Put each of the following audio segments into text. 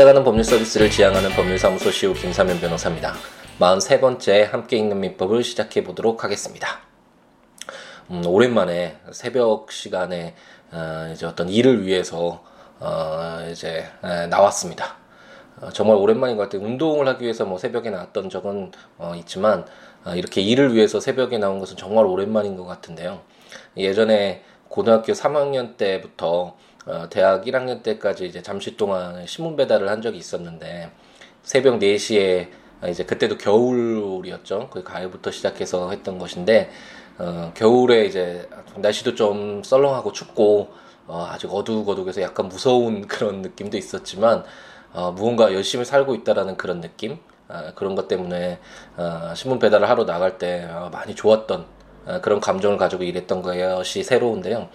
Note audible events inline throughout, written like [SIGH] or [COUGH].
찾아가는 법률 서비스를 지향하는 법률사무소 시우 김사면 변호사입니다. 43번째 함께 읽는 민법을 시작해 보도록 하겠습니다. 음, 오랜만에 새벽 시간에 어, 이제 어떤 일을 위해서 어, 이제 에, 나왔습니다. 어, 정말 오랜만인 것 같아요. 운동을 하기 위해서 뭐 새벽에 나왔던 적은 어, 있지만 어, 이렇게 일을 위해서 새벽에 나온 것은 정말 오랜만인 것 같은데요. 예전에 고등학교 3학년 때부터 어, 대학 1학년 때까지 이제 잠시 동안 신문 배달을 한 적이 있었는데 새벽 4시에 이제 그때도 겨울이었죠. 그 가을부터 시작해서 했던 것인데 어, 겨울에 이제 날씨도 좀 썰렁하고 춥고 어, 아직 어둑어둑해서 약간 무서운 [LAUGHS] 그런 느낌도 있었지만 어, 무언가 열심히 살고 있다라는 그런 느낌 어, 그런 것 때문에 어, 신문 배달을 하러 나갈 때 어, 많이 좋았던 어, 그런 감정을 가지고 일했던 것이 새로운데요.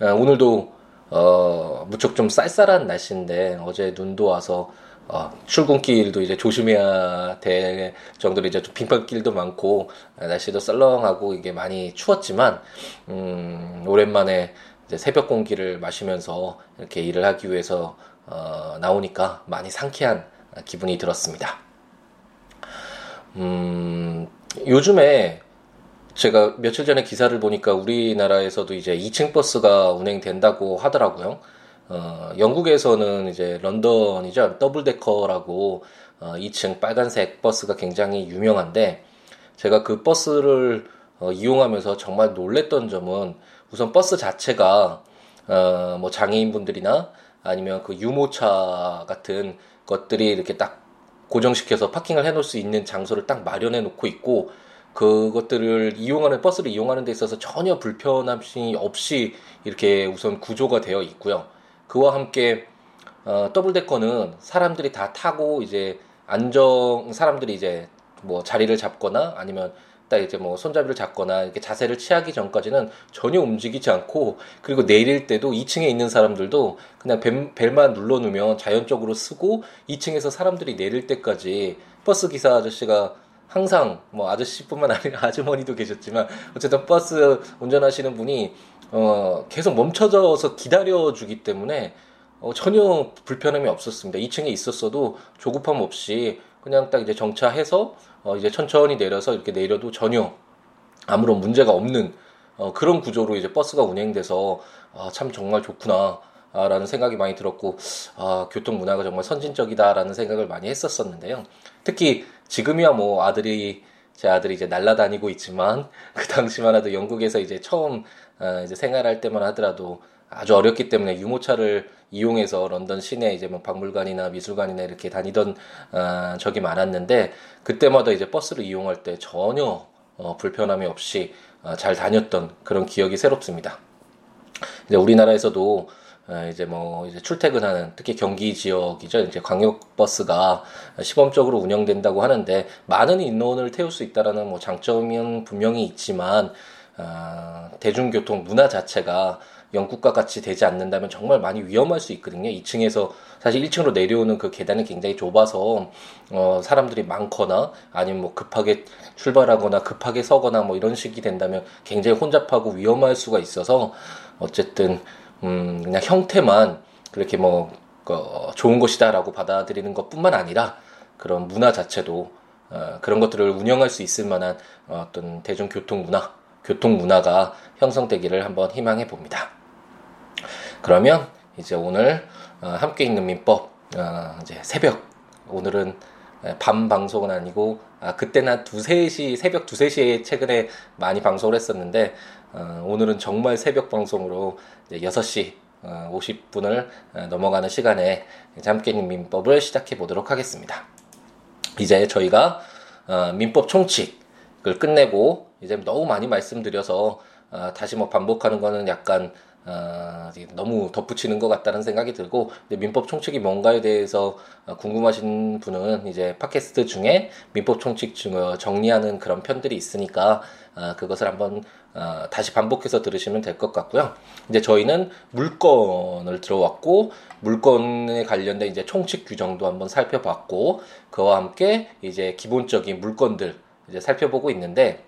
어, 오늘도 어, 무척 좀 쌀쌀한 날씨인데 어제 눈도 와서 어, 출근길도 이제 조심해야 될 정도로 이제 좀 빙판길도 많고 날씨도 썰렁하고 이게 많이 추웠지만 음, 오랜만에 새벽 공기를 마시면서 이렇게 일을 하기 위해서 어, 나오니까 많이 상쾌한 기분이 들었습니다. 음, 요즘에 제가 며칠 전에 기사를 보니까 우리나라에서도 이제 2층 버스가 운행된다고 하더라고요. 어, 영국에서는 이제 런던이죠. double decker라고 어, 2층 빨간색 버스가 굉장히 유명한데 제가 그 버스를 어, 이용하면서 정말 놀랬던 점은 우선 버스 자체가 어, 뭐 장애인분들이나 아니면 그 유모차 같은 것들이 이렇게 딱 고정시켜서 파킹을 해놓을 수 있는 장소를 딱 마련해 놓고 있고 그것들을 이용하는 버스를 이용하는 데 있어서 전혀 불편함이 없이 이렇게 우선 구조가 되어 있고요. 그와 함께 어, 더블 데커는 사람들이 다 타고 이제 안정 사람들이 이제 뭐 자리를 잡거나 아니면 딱 이제 뭐 손잡이를 잡거나 이렇게 자세를 취하기 전까지는 전혀 움직이지 않고 그리고 내릴 때도 2층에 있는 사람들도 그냥 벨, 벨만 눌러 놓으면 자연적으로 쓰고 2층에서 사람들이 내릴 때까지 버스 기사 아저씨가 항상 뭐 아저씨뿐만 아니라 [LAUGHS] 아주머니도 계셨지만 어쨌든 버스 운전하시는 분이 어 계속 멈춰져서 기다려 주기 때문에 어 전혀 불편함이 없었습니다. 2층에 있었어도 조급함 없이 그냥 딱 이제 정차해서 어 이제 천천히 내려서 이렇게 내려도 전혀 아무런 문제가 없는 어 그런 구조로 이제 버스가 운행돼서 아, 참 정말 좋구나. 라는 생각이 많이 들었고 아, 교통 문화가 정말 선진적이다라는 생각을 많이 했었었는데요. 특히 지금이야 뭐 아들이 제 아들이 이제 날라다니고 있지만 [LAUGHS] 그 당시만 해도 영국에서 이제 처음 어, 이제 생활할 때만 하더라도 아주 어렸기 때문에 유모차를 이용해서 런던 시내 이제 뭐 박물관이나 미술관이나 이렇게 다니던 어, 적이 많았는데 그때마다 이제 버스를 이용할 때 전혀 어, 불편함이 없이 어, 잘 다녔던 그런 기억이 새롭습니다. 이제 우리나라에서도 어, 이제 뭐 이제 출퇴근하는 특히 경기 지역이죠. 이제 광역 버스가 시범적으로 운영된다고 하는데 많은 인원을 태울 수 있다라는 뭐 장점은 분명히 있지만 어, 대중교통 문화 자체가 영국과 같이 되지 않는다면 정말 많이 위험할 수 있거든요. 2층에서 사실 1층으로 내려오는 그 계단이 굉장히 좁아서 어, 사람들이 많거나 아니면 뭐 급하게 출발하거나 급하게 서거나 뭐 이런 식이 된다면 굉장히 혼잡하고 위험할 수가 있어서 어쨌든 음, 그냥 형태만 그렇게 뭐 어, 좋은 것이다라고 받아들이는 것뿐만 아니라 그런 문화 자체도 어, 그런 것들을 운영할 수 있을 만한 어떤 대중교통 문화, 교통 문화가 형성되기를 한번 희망해 봅니다. 그러면 이제 오늘 어, 함께 읽는 민법 어, 이제 새벽 오늘은 밤 방송은 아니고 아 그때는 한 두세 시 새벽 두세 시에 최근에 많이 방송을 했었는데 어, 오늘은 정말 새벽 방송으로 이제 6시 어, 50분을 어, 넘어가는 시간에 함께있는 민법을 시작해 보도록 하겠습니다. 이제 저희가 어, 민법 총칙을 끝내고 이제 너무 많이 말씀드려서 어, 다시 뭐 반복하는 거는 약간 어, 너무 덧붙이는 것 같다는 생각이 들고 민법 총칙이 뭔가에 대해서 어, 궁금하신 분은 이제 팟캐스트 중에 민법 총칙 중 어, 정리하는 그런 편들이 있으니까 어, 그것을 한번 어, 다시 반복해서 들으시면 될 것 같고요. 이제 저희는 물건을 들어왔고 물건에 관련된 이제 총칙 규정도 한번 살펴봤고 그와 함께 이제 기본적인 물건들 이제 살펴보고 있는데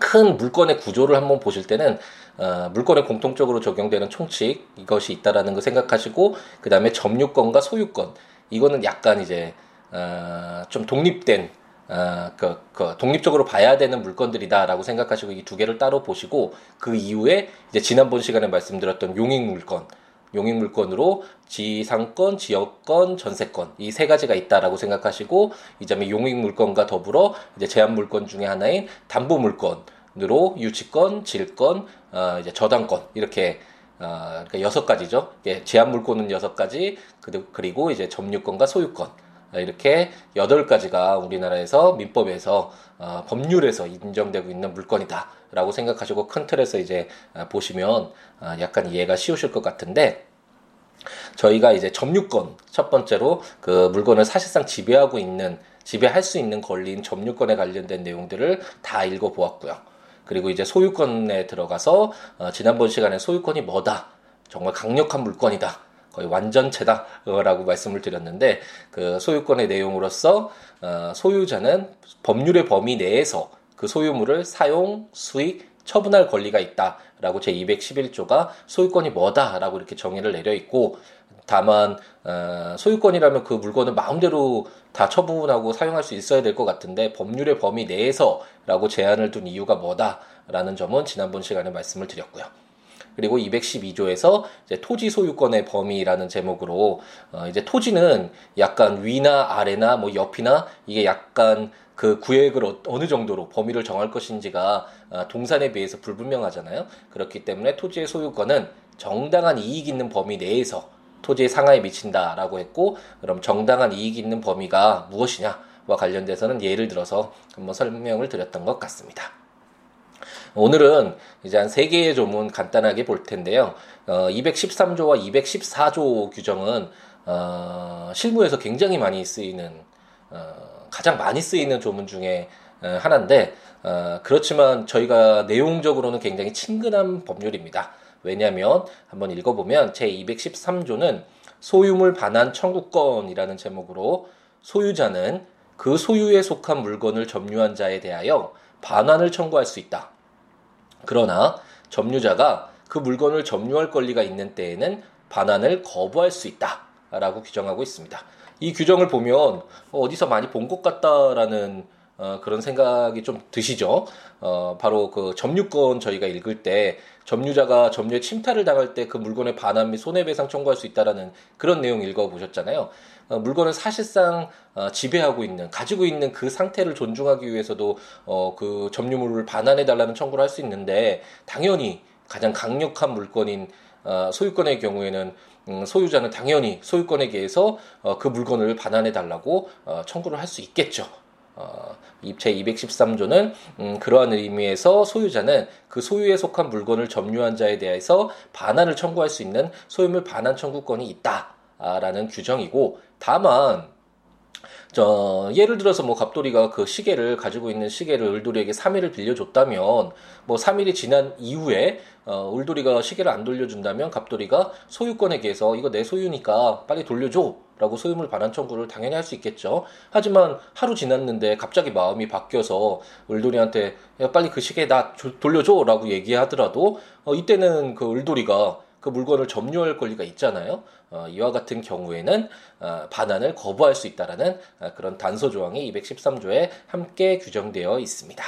큰 물건의 구조를 한번 보실 때는 어, 물건에 공통적으로 적용되는 총칙 이것이 있다라는 거 생각하시고 그 다음에 점유권과 소유권 이거는 약간 이제 어, 좀 독립된 어, 그, 그 독립적으로 봐야 되는 물건들이다라고 생각하시고 이 두 개를 따로 보시고 그 이후에 이제 지난번 시간에 말씀드렸던 용익 물건 용익 물건으로 지상권, 지역권, 전세권 이 세 가지가 있다라고 생각하시고 이 점에 용익 물건과 더불어 이제 제한 물건 중에 하나인 담보 물건으로 유치권, 질권, 어, 이제 저당권 이렇게 어, 그러니까 여섯 가지죠. 예, 제한 물건은 여섯 가지 그리고 이제 점유권과 소유권 이렇게 여덟 가지가 우리나라에서 민법에서 어, 법률에서 인정되고 있는 물건이다라고 생각하시고 큰 틀에서 이제 어, 보시면 어, 약간 이해가 쉬우실 것 같은데 저희가 이제 점유권 첫 번째로 그 물건을 사실상 지배하고 있는 지배할 수 있는 권리인 점유권에 관련된 내용들을 다 읽어 보았고요. 그리고 이제 소유권에 들어가서 어, 지난번 시간에 소유권이 뭐다 정말 강력한 물건이다 거의 완전체다라고 말씀을 드렸는데 그 소유권의 내용으로서 어, 소유자는 법률의 범위 내에서 그 소유물을 사용, 수익, 처분할 권리가 있다라고 제 211조가 소유권이 뭐다라고 이렇게 정의를 내려 있고 다만 어, 소유권이라면 그 물건을 마음대로 다 처분하고 사용할 수 있어야 될 것 같은데 법률의 범위 내에서라고 제한을 둔 이유가 뭐다라는 점은 지난번 시간에 말씀을 드렸고요. 그리고 212조에서 이제 토지 소유권의 범위라는 제목으로 어 이제 토지는 약간 위나 아래나 뭐 옆이나 이게 약간 그 구획을 어, 어느 정도로 범위를 정할 것인지가 어 동산에 비해서 불분명하잖아요. 그렇기 때문에 토지의 소유권은 정당한 이익 있는 범위 내에서 토지의 상하에 미친다라고 했고 그럼 정당한 이익 있는 범위가 무엇이냐와 관련돼서는 예를 들어서 한번 설명을 드렸던 것 같습니다. 오늘은 이제 한 세 개의 조문 간단하게 볼 텐데요. 어, 213조와 214조 규정은 어, 실무에서 굉장히 많이 쓰이는 어, 가장 많이 쓰이는 조문 중에 어, 하나인데 어, 그렇지만 저희가 내용적으로는 굉장히 친근한 법률입니다. 왜냐하면 한번 읽어보면 제 213조는 소유물 반환 청구권이라는 제목으로 소유자는 그 소유에 속한 물건을 점유한 자에 대하여 반환을 청구할 수 있다. 그러나 점유자가 그 물건을 점유할 권리가 있는 때에는 반환을 거부할 수 있다. 라고 규정하고 있습니다. 이 규정을 보면 어디서 많이 본 것 같다라는 어, 그런 생각이 좀 드시죠. 어, 바로 그 점유권 저희가 읽을 때 점유자가 점유의 침탈을 당할 때 그 물건의 반환 및 손해배상 청구할 수 있다라는 그런 내용 읽어보셨잖아요. 어, 물건을 사실상 어, 지배하고 있는 가지고 있는 그 상태를 존중하기 위해서도 어, 그 점유물을 반환해 달라는 청구를 할 수 있는데 당연히 가장 강력한 물건인 어, 소유권의 경우에는 음, 소유자는 당연히 소유권에 의해서 어, 그 물건을 반환해 달라고 어, 청구를 할 수 있겠죠. 어, 제 213조는 음, 그러한 의미에서 소유자는 그 소유에 속한 물건을 점유한 자에 대해서 반환을 청구할 수 있는 소유물 반환 청구권이 있다라는 규정이고 다만 저 예를 들어서 뭐 갑돌이가 그 시계를 가지고 있는 시계를 을돌이에게 3일을 빌려줬다면 뭐 3일이 지난 이후에 어, 을돌이가 시계를 안 돌려준다면 갑돌이가 소유권에 대해서 이거 내 소유니까 빨리 돌려줘 라고 소유물 반환 청구를 당연히 할 수 있겠죠. 하지만 하루 지났는데 갑자기 마음이 바뀌어서 을돌이한테 야, 빨리 그 시계 나 돌려줘 라고 얘기하더라도 어, 이때는 그 을돌이가 그 물건을 점유할 권리가 있잖아요. 어, 이와 같은 경우에는 어, 반환을 거부할 수 있다라는 어, 그런 단서 조항이 213조에 함께 규정되어 있습니다.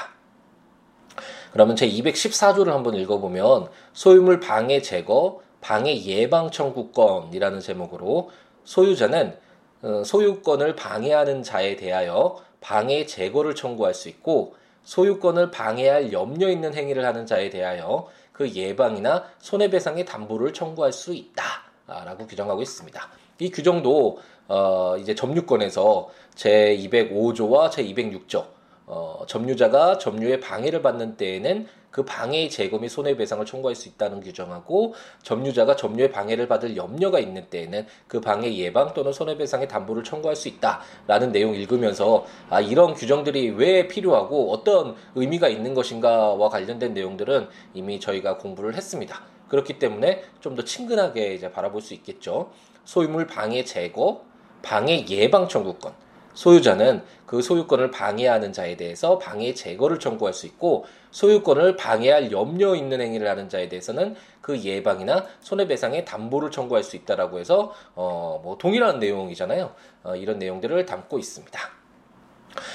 그러면 제 214조를 한번 읽어보면 소유물 방해 제거, 방해 예방 청구권이라는 제목으로 소유자는 어, 소유권을 방해하는 자에 대하여 방해 제거를 청구할 수 있고 소유권을 방해할 염려 있는 행위를 하는 자에 대하여 그 예방이나 손해배상의 담보를 청구할 수 있다라고 규정하고 있습니다. 이 규정도 어 이제 점유권에서 제 205조와 제 206조 어 점유자가 점유의 방해를 받는 때에는 그 방해의 재고 및 손해배상을 청구할 수 있다는 규정하고 점유자가 점유의 방해를 받을 염려가 있는 때에는 그 방해 예방 또는 손해배상의 담보를 청구할 수 있다라는 내용 읽으면서 아 이런 규정들이 왜 필요하고 어떤 의미가 있는 것인가와 관련된 내용들은 이미 저희가 공부를 했습니다. 그렇기 때문에 좀 더 친근하게 이제 바라볼 수 있겠죠. 소유물 방해 제거, 방해 예방 청구권. 소유자는 그 소유권을 방해하는 자에 대해서 방해 제거를 청구할 수 있고 소유권을 방해할 염려 있는 행위를 하는 자에 대해서는 그 예방이나 손해배상의 담보를 청구할 수 있다라고 해서 어 뭐 동일한 내용이잖아요. 어, 이런 내용들을 담고 있습니다.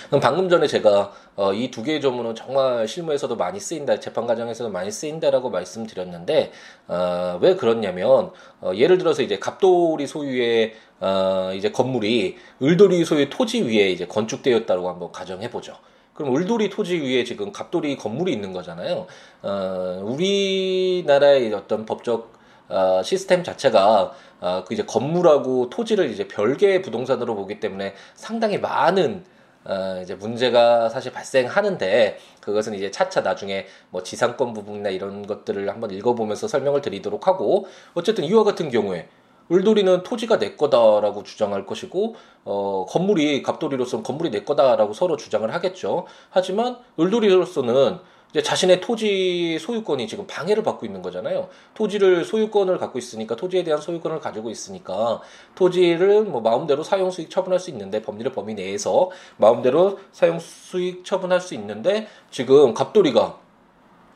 그럼 방금 전에 제가 어, 이 두 개의 조문은 정말 실무에서도 많이 쓰인다, 재판 과정에서도 많이 쓰인다라고 말씀드렸는데 어, 왜 그렇냐면 어, 예를 들어서 이제 갑돌이 소유의 어, 이제 건물이 을돌이 소유의 토지 위에 이제 건축되었다고 한번 가정해 보죠. 그럼 을돌이 토지 위에 지금 갑돌이 건물이 있는 거잖아요. 어, 우리나라의 어떤 법적 어, 시스템 자체가 어, 그 이제 건물하고 토지를 이제 별개의 부동산으로 보기 때문에 상당히 많은 어, 이제 문제가 사실 발생하는데 그것은 이제 차차 나중에 뭐 지상권 부분이나 이런 것들을 한번 읽어보면서 설명을 드리도록 하고 어쨌든 이와 같은 경우에 울돌이는 토지가 내 거다라고 주장할 것이고 어 건물이 갑돌이로서는 건물이 내 거다라고 서로 주장을 하겠죠. 하지만 울돌이로서는 이제 자신의 토지 소유권이 지금 방해를 받고 있는 거잖아요. 토지를 소유권을 갖고 있으니까 토지에 대한 소유권을 가지고 있으니까 토지를 뭐 마음대로 사용 수익 처분할 수 있는데 법률의 범위 내에서 마음대로 사용 수익 처분할 수 있는데 지금 갑돌이가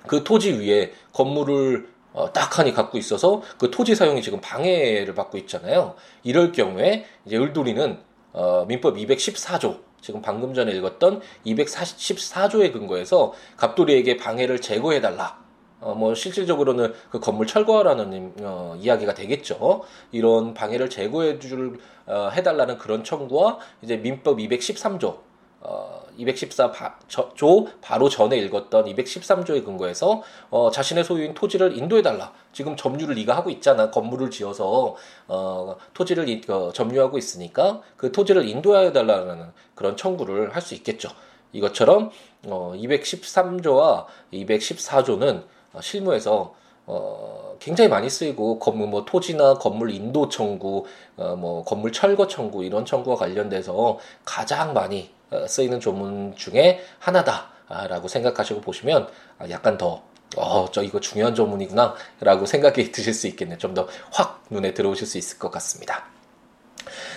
그 토지 위에 건물을 어, 딱하니 갖고 있어서 그 토지 사용이 지금 방해를 받고 있잖아요. 이럴 경우에 이제 을돌이는 어, 민법 214조 지금 방금 전에 읽었던 214조의 근거에서 갑돌이에게 방해를 제거해달라. 어, 뭐, 실질적으로는 그 건물 철거하라는, 어, 이야기가 되겠죠. 이런 방해를 제거해 줄, 어, 해달라는 그런 청구와 이제 민법 213조, 어, 214조 바로 전에 읽었던 213조의 근거에서 어, 자신의 소유인 토지를 인도해달라. 지금 점유를 네가 하고 있잖아. 건물을 지어서 어, 토지를 이, 어, 점유하고 있으니까 그 토지를 인도해달라는 그런 청구를 할 수 있겠죠. 이것처럼 어, 213조와 214조는 어, 실무에서 어, 굉장히 많이 쓰이고 건물 뭐 토지나 건물 인도 청구, 어, 뭐 건물 철거 청구 이런 청구와 관련돼서 가장 많이 어, 쓰이는 조문 중에 하나다라고 생각하시고 보시면 아, 약간 더 어, 저 이거 중요한 조문이구나 라고 생각이 [LAUGHS] 드실 수 있겠네요. 좀 더 확 눈에 들어오실 수 있을 것 같습니다.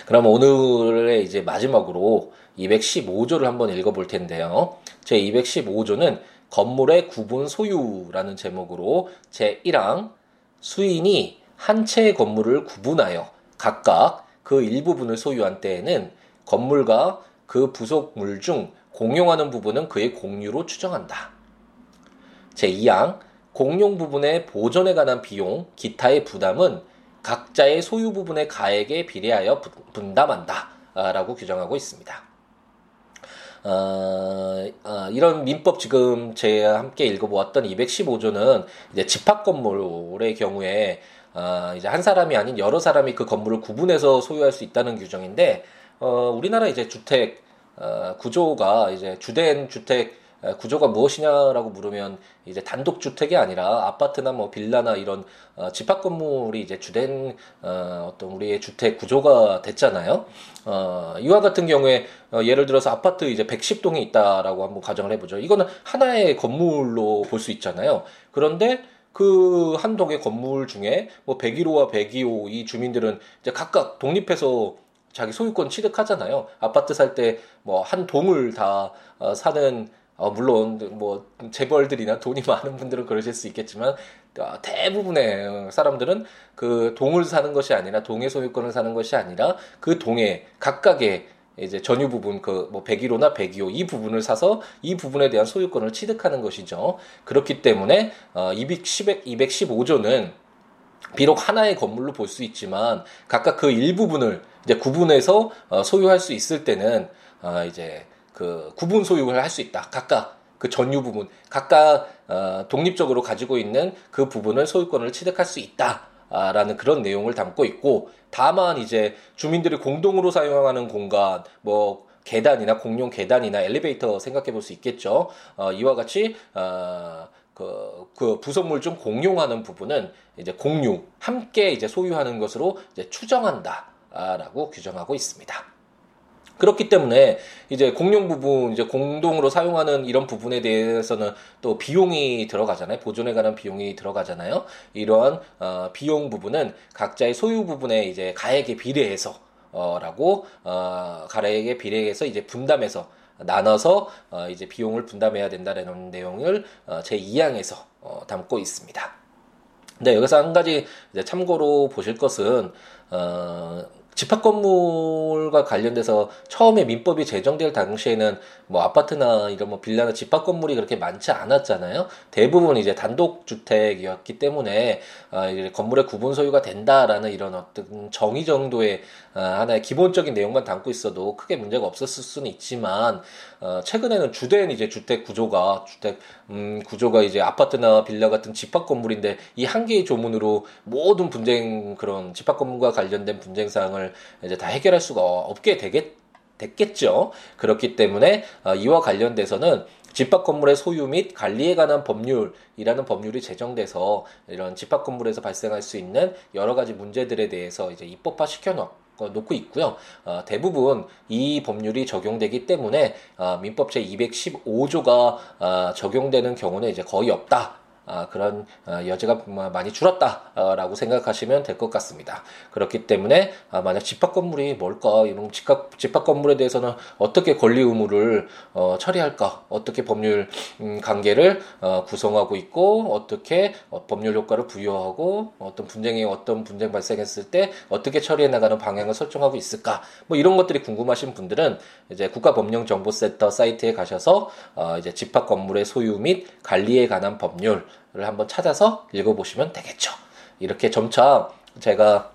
그럼 오늘의 이제 마지막으로 215조를 한번 읽어볼 텐데요. 제 215조는 건물의 구분 소유라는 제목으로 제 1항 수인이 한 채의 건물을 구분하여 각각 그 일부분을 소유한 때에는 건물과 그 부속물 중 공용하는 부분은 그의 공유로 추정한다. 제2항 공용 부분의 보존에 관한 비용, 기타의 부담은 각자의 소유 부분의 가액에 비례하여 분담한다. 라고 규정하고 있습니다. 어, 어, 이런 민법 지금 제가 함께 읽어보았던 215조는 이제 집합 건물의 경우에 어, 이제 한 사람이 아닌 여러 사람이 그 건물을 구분해서 소유할 수 있다는 규정인데 어, 우리나라 이제 주택 어, 구조가 이제 주된 주택 구조가 무엇이냐라고 물으면 이제 단독 주택이 아니라 아파트나 뭐 빌라나 이런 어, 집합 건물이 이제 주된 어, 어떤 우리의 주택 구조가 됐잖아요. 어, 이와 같은 경우에 어, 예를 들어서 아파트 이제 110동이 있다라고 한번 가정을 해보죠. 이거는 하나의 건물로 볼 수 있잖아요. 그런데 그한 동의 건물 중에 뭐 101호와 102호 이 주민들은 이제 각각 독립해서 자기 소유권 취득하잖아요. 아파트 살 때 뭐 한 동을 다 어, 사는 어, 물론 뭐 재벌들이나 돈이 많은 분들은 그러실 수 있겠지만 어, 대부분의 사람들은 그 동을 사는 것이 아니라 동의 소유권을 사는 것이 아니라 그 동에 각각의 이제 전유 부분 그 뭐 101호나 102호 이 부분을 사서 이 부분에 대한 소유권을 취득하는 것이죠. 그렇기 때문에 어 210, 215조는 비록 하나의 건물로 볼 수 있지만 각각 그 일부분을 이제 구분해서 어 소유할 수 있을 때는 어 이제 그 구분 소유를 할 수 있다. 각각 그 전유 부분, 각각 어, 독립적으로 가지고 있는 그 부분을 소유권을 취득할 수 있다. 라는 그런 내용을 담고 있고 다만 이제 주민들이 공동으로 사용하는 공간 뭐 계단이나 공용 계단이나 엘리베이터 생각해 볼 수 있겠죠. 어, 이와 같이 어, 그, 그 부속물 중 공용하는 부분은 이제 공유 함께 이제 소유하는 것으로 이제 추정한다라고 규정하고 있습니다. 그렇기 때문에 이제 공용 부분 이제 공동으로 사용하는 이런 부분에 대해서는 또 비용이 들어가잖아요. 보존에 관한 비용이 들어가잖아요. 이러한 어, 비용 부분은 각자의 소유 부분에 이제 가액에 비례해서 라고 어, 가래에게 비례해서 이제 분담해서 나눠서 어, 이제 비용을 분담해야 된다는 내용을 어, 제 2항에서 어, 담고 있습니다. 네, 여기서 한 가지 참고로 보실 것은 어, 집합 건물과 관련돼서 처음에 민법이 제정될 당시에는 뭐 아파트나 이런 뭐 빌라나 집합 건물이 그렇게 많지 않았잖아요. 대부분 이제 단독 주택이었기 때문에 아 이제 건물의 구분 소유가 된다라는 이런 어떤 정의 정도의 아 하나의 기본적인 내용만 담고 있어도 크게 문제가 없었을 수는 있지만 어 최근에는 주된 이제 주택 구조가 주택 음 구조가 이제 아파트나 빌라 같은 집합 건물인데 이 한 개의 조문으로 모든 분쟁 그런 집합 건물과 관련된 분쟁 사항을 이제 다 해결할 수가 없게 되겠 됐겠죠. 그렇기 때문에 어, 이와 관련돼서는 집합 건물의 소유 및 관리에 관한 법률이라는 법률이 제정돼서 이런 집합 건물에서 발생할 수 있는 여러 가지 문제들에 대해서 이제 입법화 시켜 놓고 있고요. 어, 대부분 이 법률이 적용되기 때문에 어, 민법 제 215조가 어, 적용되는 경우는 이제 거의 없다. 아, 그런 어, 여지가 많이 줄었다라고 생각하시면 될 것 같습니다. 그렇기 때문에 아, 만약 집합 건물이 뭘까 이런 집합 집합 건물에 대해서는 어떻게 권리 의무를 어, 처리할까 어떻게 법률 음, 관계를 어, 구성하고 있고 어떻게 어, 법률 효과를 부여하고 어떤 분쟁이 어떤 분쟁 발생했을 때 어떻게 처리해 나가는 방향을 설정하고 있을까 뭐 이런 것들이 궁금하신 분들은 이제 국가법령정보센터 사이트에 가셔서 어, 이제 집합 건물의 소유 및 관리에 관한 법률 한번 찾아서 읽어보시면 되겠죠. 이렇게 점차 제가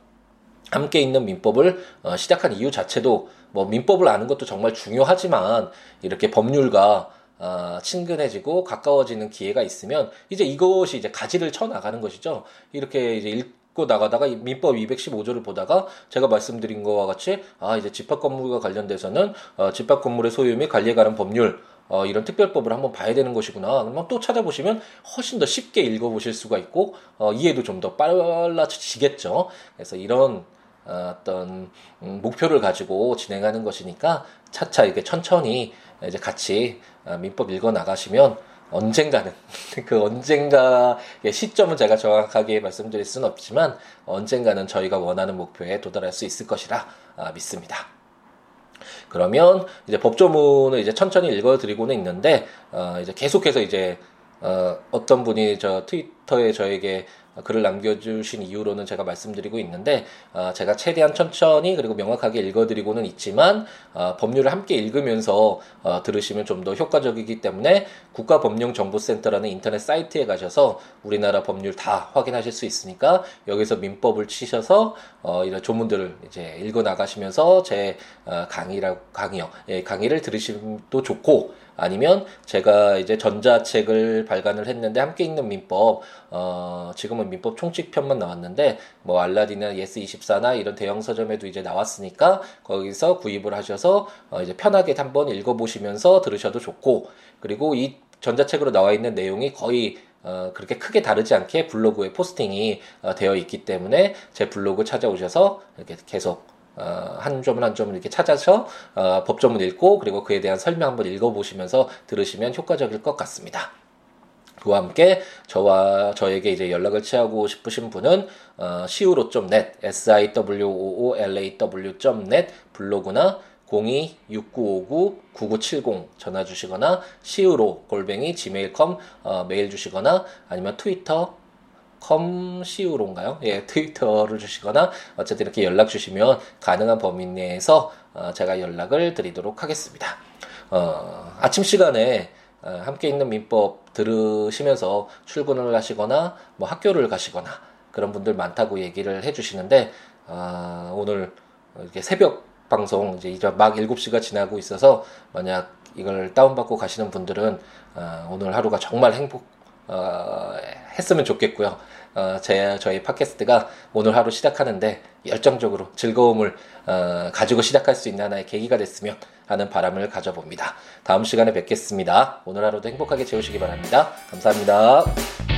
함께 있는 민법을 어, 시작한 이유 자체도 뭐 민법을 아는 것도 정말 중요하지만 이렇게 법률과 어, 친근해지고 가까워지는 기회가 있으면 이제 이것이 이제 가지를 쳐 나가는 것이죠. 이렇게 이제 읽고 나가다가 민법 215조를 보다가 제가 말씀드린 것과 같이 아 이제 집합 건물과 관련돼서는 어, 집합 건물의 소유 및 관리에 관한 법률 어, 이런 특별법을 한번 봐야 되는 것이구나. 그러면 또 찾아보시면 훨씬 더 쉽게 읽어보실 수가 있고 어, 이해도 좀 더 빨라지겠죠. 그래서 이런 어, 어떤 음, 목표를 가지고 진행하는 것이니까 차차 이렇게 천천히 이제 같이 어, 민법 읽어 나가시면 언젠가는 [LAUGHS] 그 언젠가의 시점은 제가 정확하게 말씀드릴 수는 없지만 언젠가는 저희가 원하는 목표에 도달할 수 있을 것이라 아, 믿습니다. 그러면 이제 법조문을 이제 천천히 읽어드리고는 있는데 어 이제 계속해서 이제 어 어떤 분이 저 트 위터에 저에게 글을 남겨주신 이유로는 제가 말씀드리고 있는데 어, 제가 최대한 천천히 그리고 명확하게 읽어드리고는 있지만 어, 법률을 함께 읽으면서 어, 들으시면 좀 더 효과적이기 때문에 국가법령정보센터라는 인터넷 사이트에 가셔서 우리나라 법률 다 확인하실 수 있으니까 여기서 민법을 치셔서 어, 이런 조문들을 이제 읽어 나가시면서 제 어, 강의라고 강의요. 예, 강의를 들으시도 좋고 아니면 제가 이제 전자책을 발간을 했는데 함께 읽는 민법 어 지금은 민법 총칙편만 나왔는데 뭐 알라딘이나 예스24나 이런 대형 서점에도 이제 나왔으니까 거기서 구입을 하셔서 어 이제 편하게 한번 읽어보시면서 들으셔도 좋고 그리고 이 전자책으로 나와 있는 내용이 거의 어, 그렇게 크게 다르지 않게 블로그에 포스팅이 어, 되어 있기 때문에 제 블로그 찾아오셔서 이렇게 계속 어, 한 점을 한 점을 이렇게 찾아서 어, 법조문 읽고 그리고 그에 대한 설명 한번 읽어보시면서 들으시면 효과적일 것 같습니다. 그와 함께 저와 저에게 이제 연락을 취하고 싶으신 분은 어, siwo.net, siwoolaw.net 블로그나 026959-9970 전화 주시거나 siwo 골뱅이 gmail.com 어, 메일 주시거나 아니면 트위터 컴시우로인가요? 예, 트위터를 주시거나 어쨌든 이렇게 연락 주시면 가능한 범위 내에서 어, 제가 연락을 드리도록 하겠습니다. 어, 아침 시간에 어, 함께 있는 민법 들으시면서 출근을 하시거나 뭐 학교를 가시거나 그런 분들 많다고 얘기를 해주시는데 아, 오늘 이렇게 새벽 방송 이제 이제 막 7시가 지나고 있어서 만약 이걸 다운받고 가시는 분들은 아, 오늘 하루가 정말 행복 어, 했으면 좋겠고요. 어, 제, 저희 팟캐스트가 오늘 하루 시작하는데 열정적으로 즐거움을 어, 가지고 시작할 수 있는 하나의 계기가 됐으면 하는 바람을 가져봅니다. 다음 시간에 뵙겠습니다. 오늘 하루도 행복하게 채우시기 바랍니다. 감사합니다.